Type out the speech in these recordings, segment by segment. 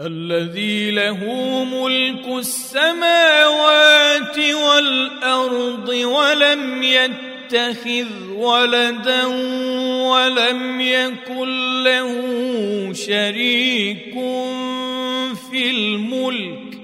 الذي له ملك السماوات والأرض ولم يتخذ ولدا ولم يكن له شريك في الملك.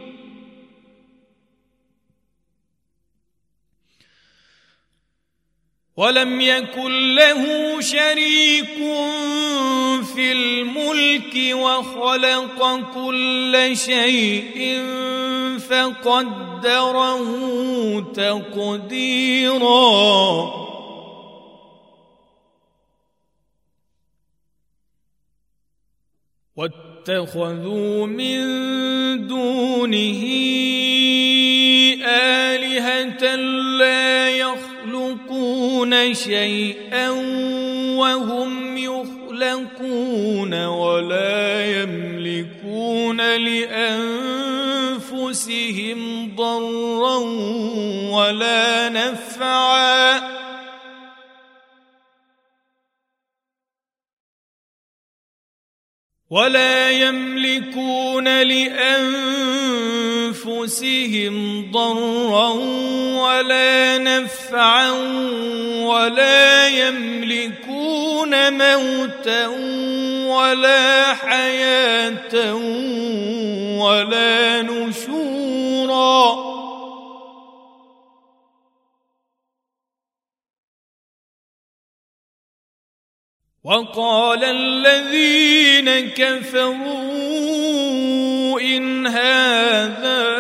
ولم يكن له شريك في الملك وخلق كل شيء فقدره تقديرا. واتخذوا من دونه آلهة لا يخلقون شيئا وهم يخلقون ولا يملكون لأنفسهم ضرا ولا نفعا ولا يملكون لانفسهم ضرا ولا نفعا ولا يملكون موتا ولا حياة ولا نشورا. وقال الذين كفروا إن هذا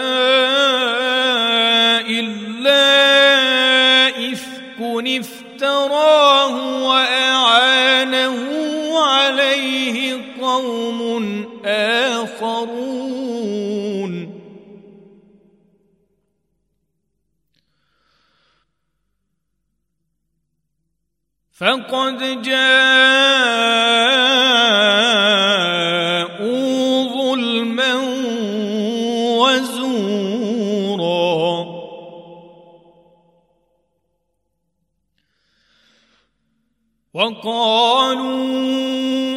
قوم آخرون. فقد جاءوا ظلما وزورا. وقالوا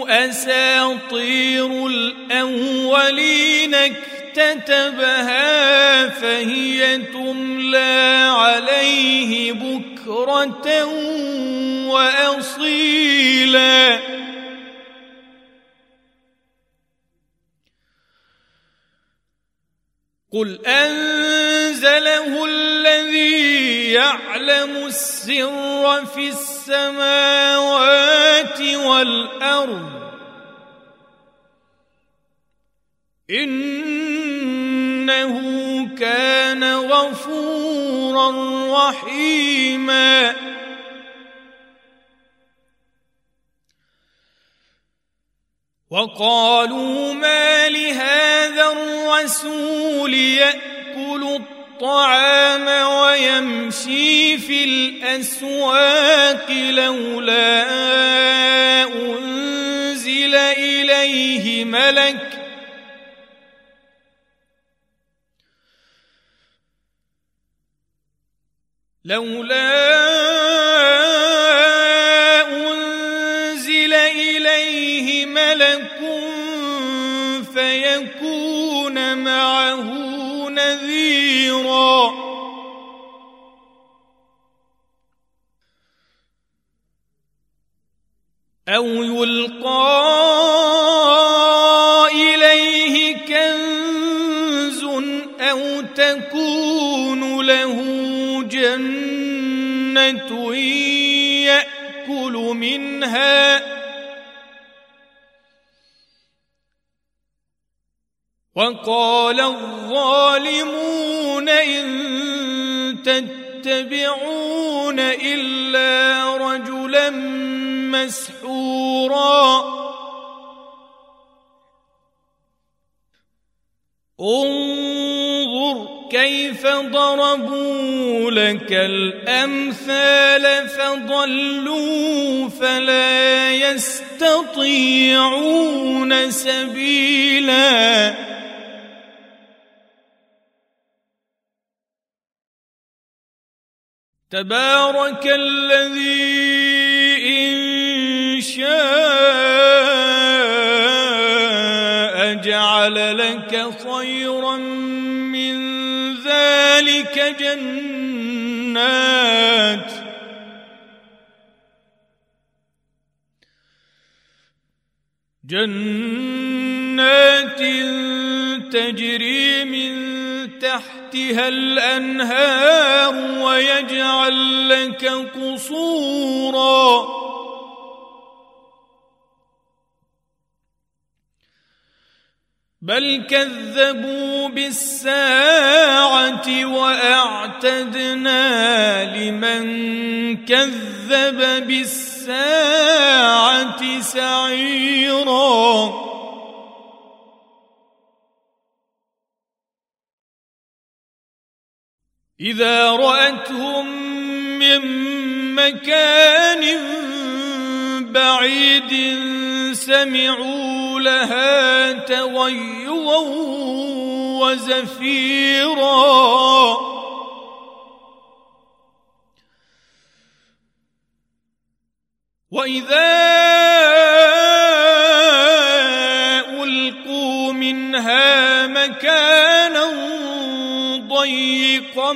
أساطير الأولين اكتتبها فهي تملى عليه بكرة وأصيلا. قل أنزله الذي يعلم السر في السماوات والأرض. إنه كان غفورا رحيما. وقالوا ما لهذا الرسول ياكل الطعام ويمشي في الأسواق لولا أنزل إليه ملك لولا أو يلقى إليه كنز أو تكون له جنة يأكل منها وقال الظالمون إن تتبعون رجلا مسحورا. انظر كيف ضربوا لك الأمثال فضلوا فلا يستطيعون سبيلا. تبارك الذي إن شاء جعل لك خيرا من ذلك جنات. جنات تجري من تحتها الأنهار ويجعل لك قصورا. بل كذبوا بالساعة وأعتدنا لمن كذب بالساعة سعيرا. إذا رأتهم من مكان بعيد سمعوا لها تغيظا وزفيرا. وإذا ألقوا منها مكانا ضيقا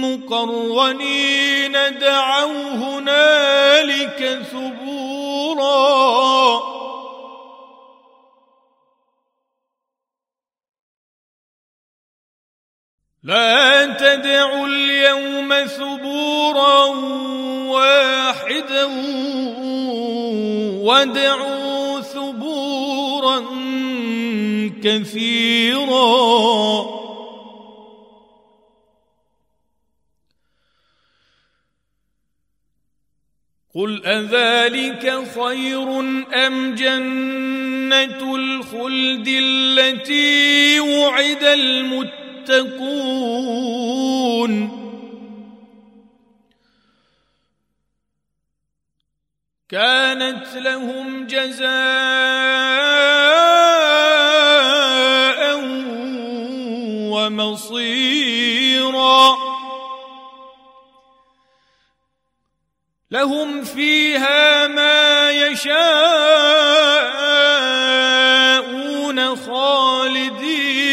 مقرنين دعوا هنالك ثبورا لا تدعوا اليوم ثبورا واحدا وادعوا ثبورا كثيرا. قل أذلك خير أم جنة الخلد التي وعد المتقون كانت لهم جزاء ومصيرا لهم فيها ما يشاءون خالدين.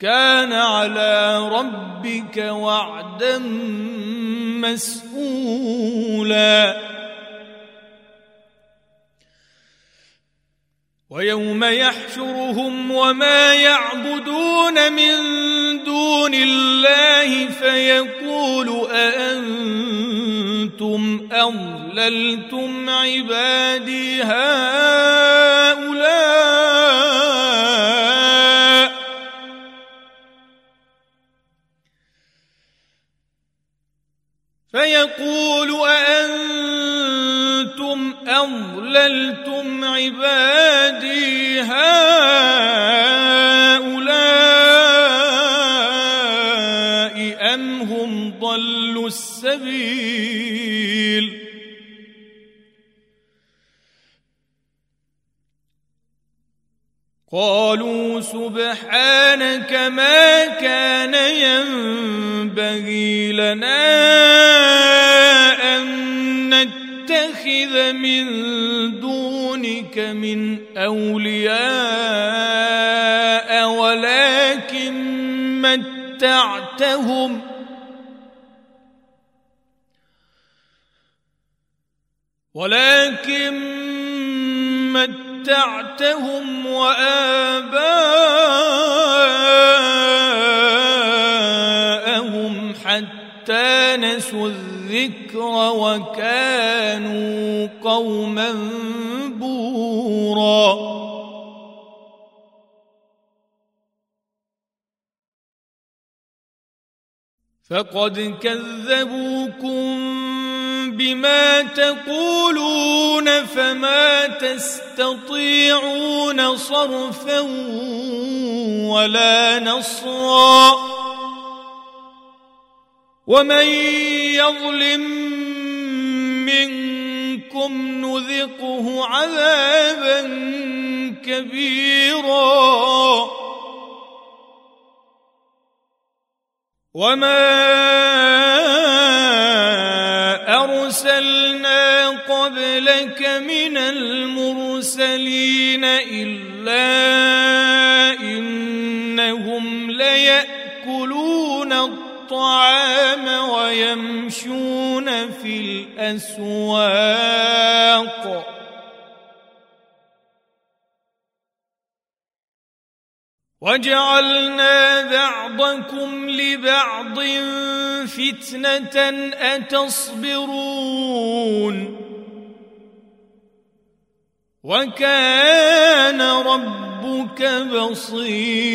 كان على ربك وعدا مسئولا ويوم يحشرهم وما يعبدون من دون الله فيقول أأنتم أضللتم عبادي هؤلاء؟ فيقول أأنتم أضللتم عبادي هؤلاء أم هم ضلوا السبيل قالوا سبحانك ما كان ينبغي لنا أن نتخذ من دونك من أولياء ولكن متعتهم ولكن متعتهم وآباءهم حتى نسوا الذكر وكانوا قوما بورا. فقد كذبوكم بما تقولون فما تستطيعون صرفا ولا نصرا. ومن يظلم منكم نذقه عذابا كبيرا وما ارسلنا قبلك من المرسلين الا انهم ليأكلون الطعام ويمشون في الأسواق. وجعلنا بعضكم لبعض فتنة أتصبرون. وكان ربك بصيرا.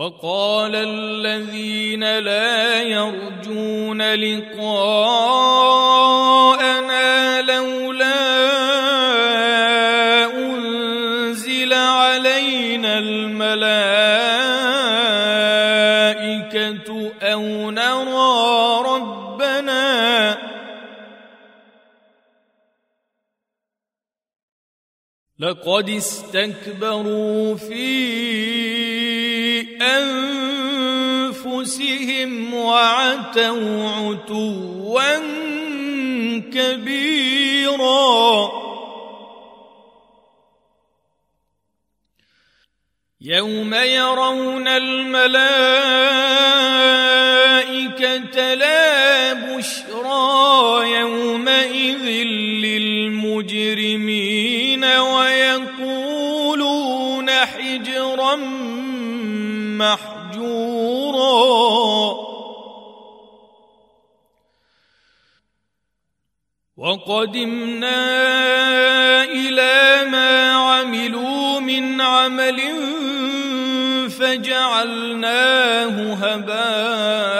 وقال الذين لا يرجون لقاءنا لولا الملائكة أو نرى ربنا لقد استكبروا في أنفسهم وعتوا عتوا كبيرا. يوم يرون الملائكة محجورا. وقدمنا إلى ما عملوا من عمل فجعلناه هباء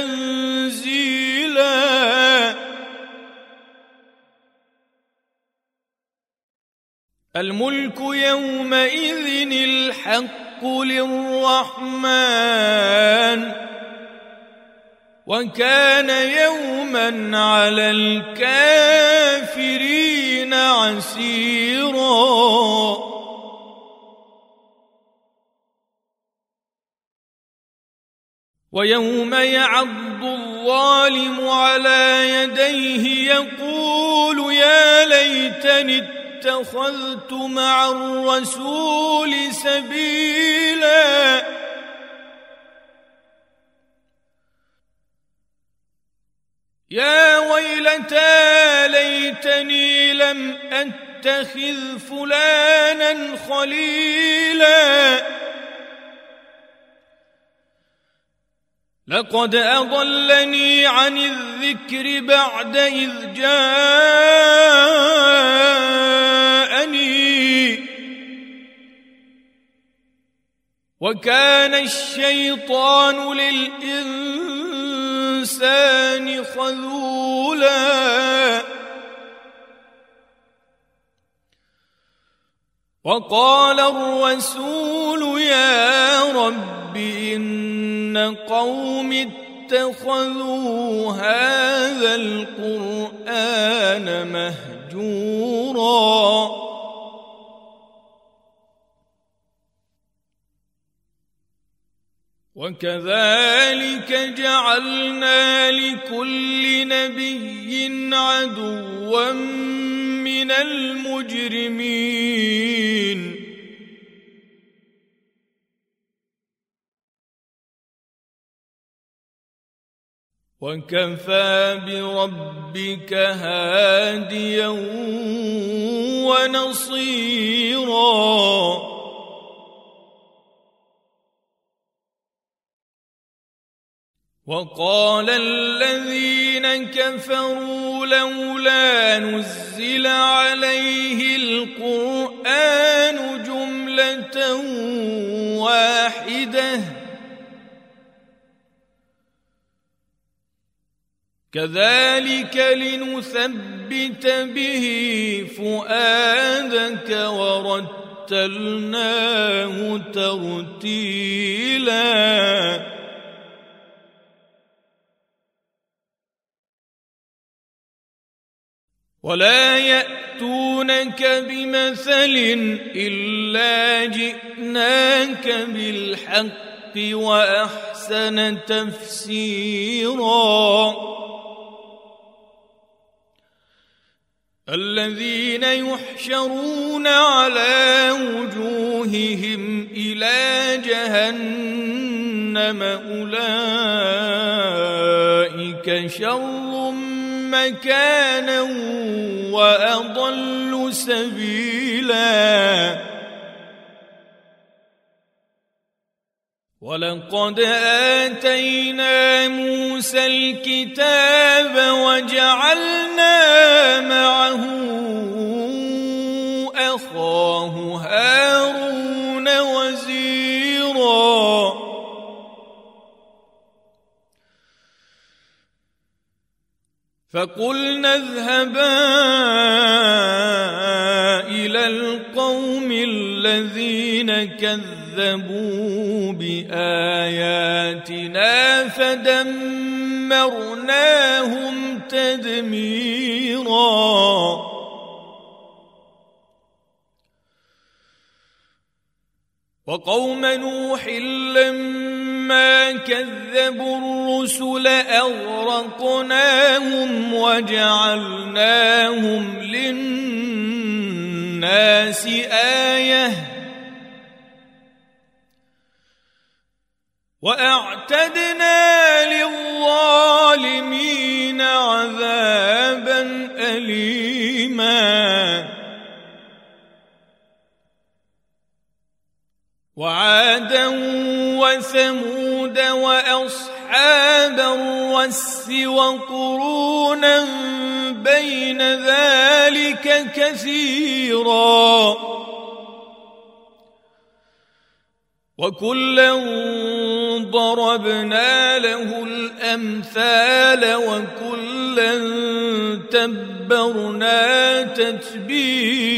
تنزيلا الملك يومئذ الحق للرحمن وكان يوما على الكافرين عسيرا. ويوم يعض الظالم على يديه يقول يا ليتني اتخذت مع الرسول سبيلا. يا ويلتى ليتني لم أتخذ فلانا خليلا. لقد أضلني عن الذكر بعد إذ جاءني. وكان الشيطان للإنسان خذولا. وقال الرسول يا رب إن قوم اتخذوا هذا القرآن مهجوراً وكذلك جعلنا لكل نبي عدوا من المجرمين وكفى بربك هاديا ونصيرا. وقال الذين كفروا لولا نزل عليه القرآن جملة واحدة. كذلك لنثبت به فؤادك ورتلناه ترتيلاً. ولا يأتونك بمثل إلا جئناك بالحق وأحسن تفسيرا. الذين يحشرون على وجوههم إلى جهنم أولئك شر مكانا وأضل سبيلا ولقد اتينا موسى الكتاب وجعلنا معه اخاه هارون وزيرا فقلنا اذهبا إلى القوم الذين كذبوا باياتنا فدمرناهم تدميرا وقوم نوح لما كذبوا الرسل اغرقناهم وجعلناهم للناس إيه وأعتدنا للظالمين عذابا اليما. وعادا وثمود وأصحاب الرس وقرونا بين ذلك كثيرا. وكلا ضربنا له الأمثال وكلا تبرنا تتبيرا.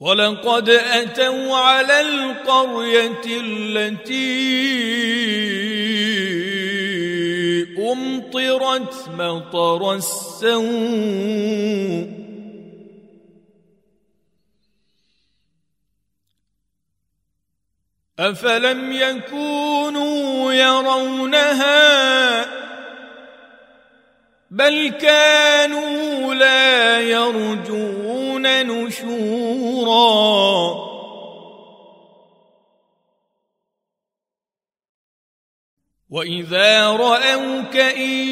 ولقد أتوا على القرية التي أمطرت مطر السوء. أفلم يكونوا يرونها بل كانوا لا يرجون نشورا وإذا رأوك إن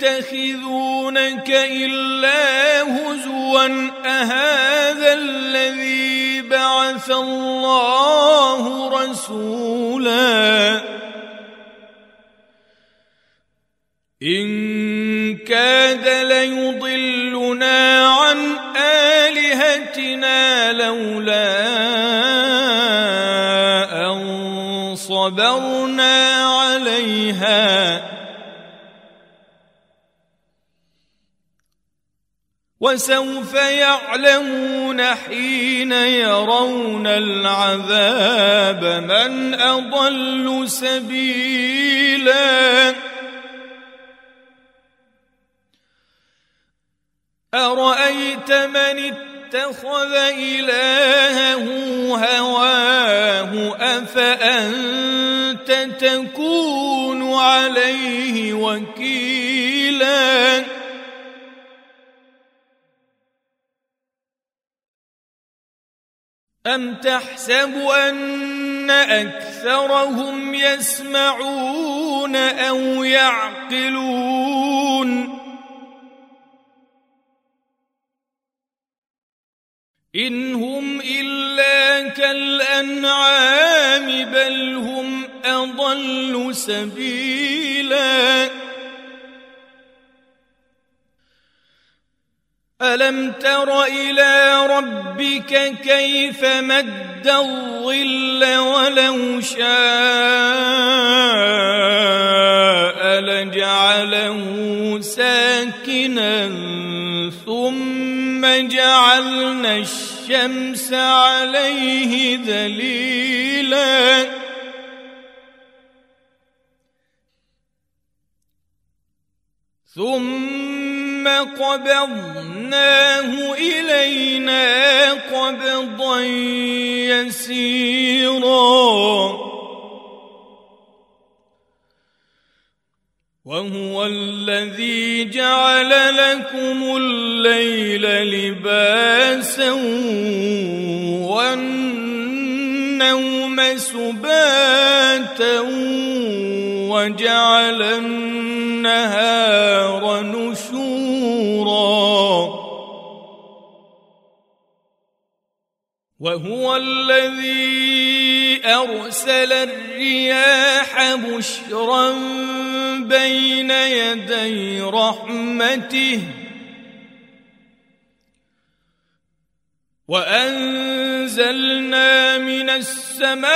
يتخذونك إلا هزوا أهذا الذي بعث الله رسولا. إن كاد ليضلنا عن آلهتنا لولا أن صبرنا عليها. وسوف يعلمون حين يرون العذاب من أضل سبيلاً. أرأيت من اتخذ إلهه هواه؟ أفأنت تكون عليه وكيلا؟ أم تحسب أن أكثرهم يسمعون أو يعقلون؟ إن هم إلا كالأنعام بل هم أضل سبيلا ألم تر إلى ربك كيف مد الظل ولو شاء لجعله ساكنا ثم جعلنا الشمس عليه دليلا ثم قبضناه إلينا قبضا يسيرا. وهو الذي جعل لكم الليل لباسا والنوم سباتا وجعل النهار نشورا وهو الذي أرسل الرياح بشرا بين يدي رحمته وأنزلنا من السماء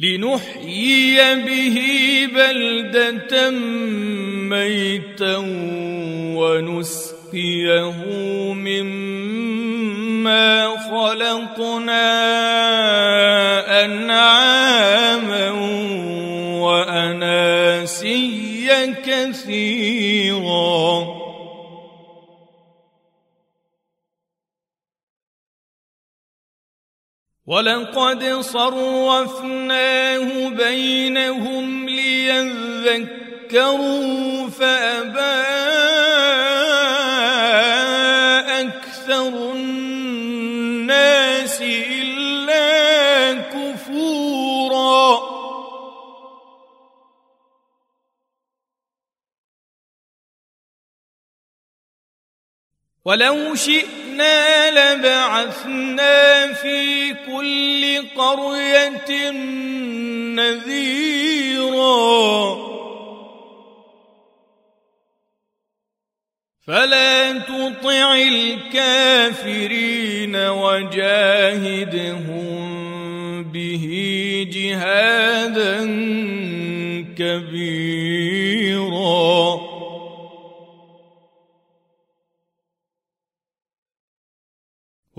لنحيي به بلدة ميتا ونسقيه مما خلقنا أنعاما وأناسيا كثيرا. ولقد صرفناه بينهم ليذكروا فأبى أكثر الناس إلا كفورا. ولو شئنا لبعثنا في كل قرية نذيرا. فلا تطع الكافرين وجاهدهم به جهادا كبيرا.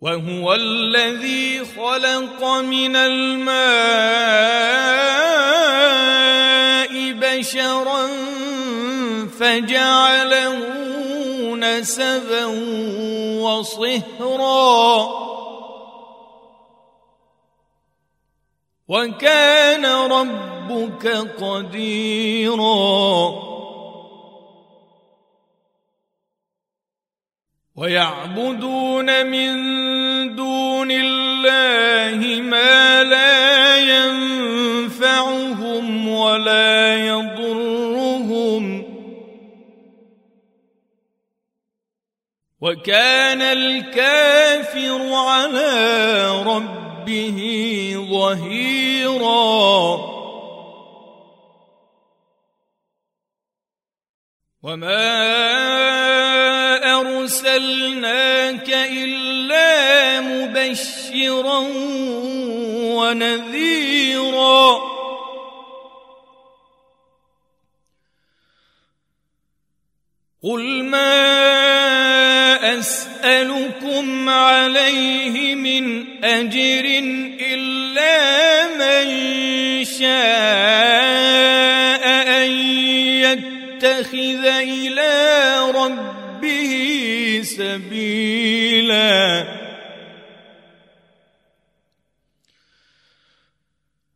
وهو الذي خلق من الماء بشرا فجعله نسبا وصهرا. وكان ربك قديرا. ويعبدون من دون الله ما لا ينفعهم ولا يضرهم. وكان الكافر على ربه ظهيرا. وما مبشرا ونذيرا قل ما اسالكم عليه من اجر الا من شاء ان يتخذ إلى ربه سبيلا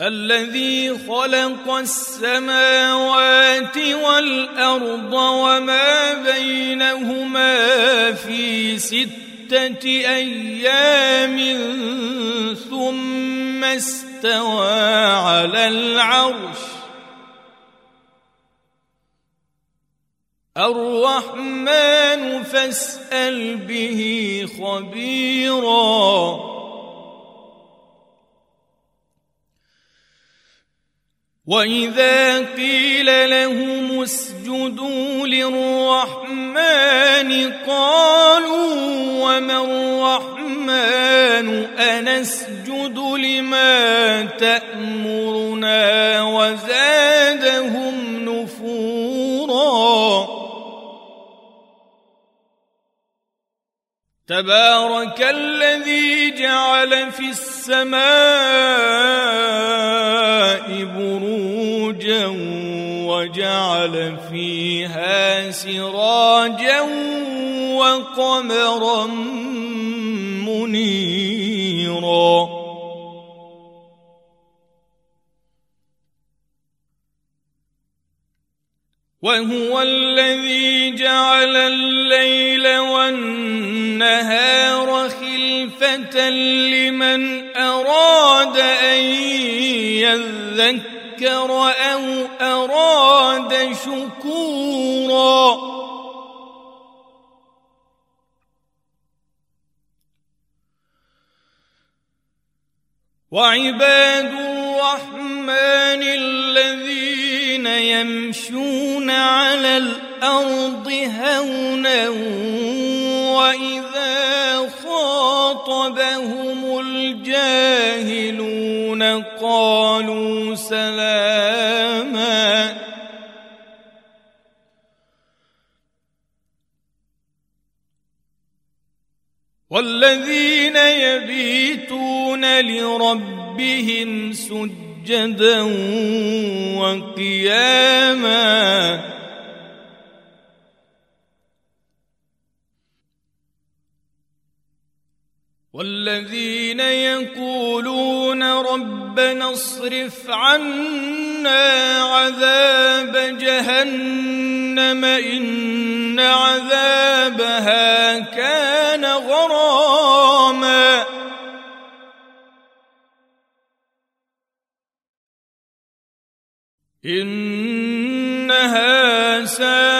الذي خلق السماوات والأرض وما بينهما في ستة أيام ثم استوى على العرش. الرحمن فاسأل به خبيرا. واذا قيل لهم اسجدوا للرحمن قالوا وما الرحمن انسجد لما تامرنا وزادهم نفورا تبارك الذي جعل في السماء وجعل فيها سراجا وقمرا منيرا. وهو الذي جعل الليل والنهار خلفة لمن أراد أن يذكر أو أراد شكورا. وعباد الرحمن الذين يمشون على الأرض هونا وإذا خاطبهم الجاهلون قالوا سلاما والذين يبيتون لربهم سجدا وقياما والذين يقولون ربنا اصرف عنا عذاب جهنم إن عذابها كان غراما. إنها ساءت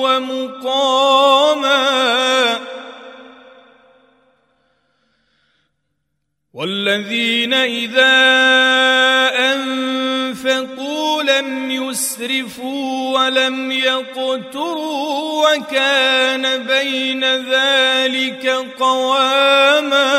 ومقاما. والذين إذا أنفقوا لم يسرفوا ولم يقتروا وكان بين ذلك قواما.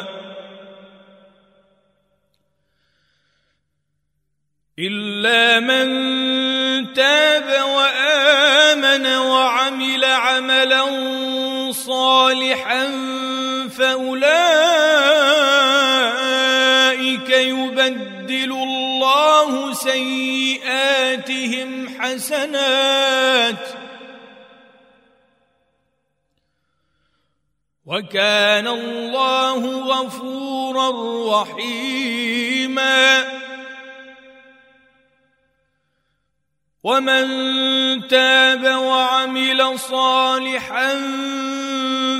صالحا فأولئك يبدل الله سيئاتهم حسنات وكان الله غفورا رحيما ومن تاب وعمل صالحا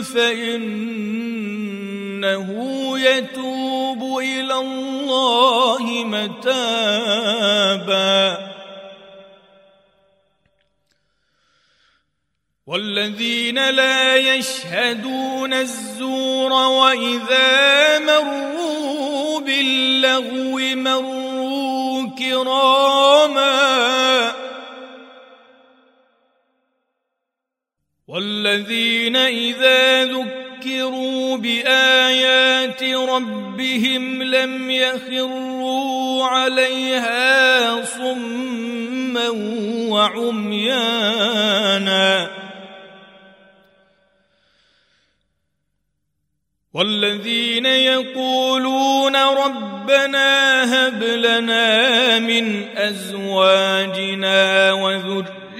فإنه يتوب إلى الله متابا. والذين لا يشهدون الزور وإذا مروا باللغو مروا كراما والذين إذا ذكروا بآيات ربهم لم يخروا عليها صما وعميانا. والذين يقولون ربنا هب لنا من أزواجنا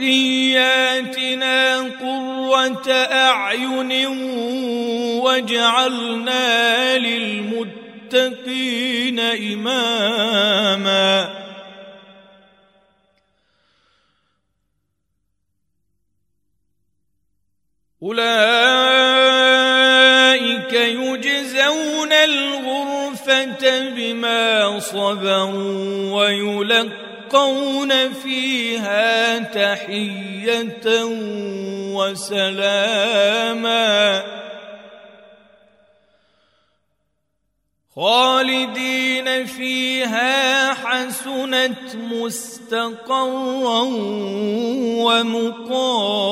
وذرياتنا قره اعين واجعلنا للمتقين اماما اولئك يجزون الغرفه بما صبروا ويلقون فيها تحية وسلاما. خالدين فيها حسنت مستقرا ومقاما.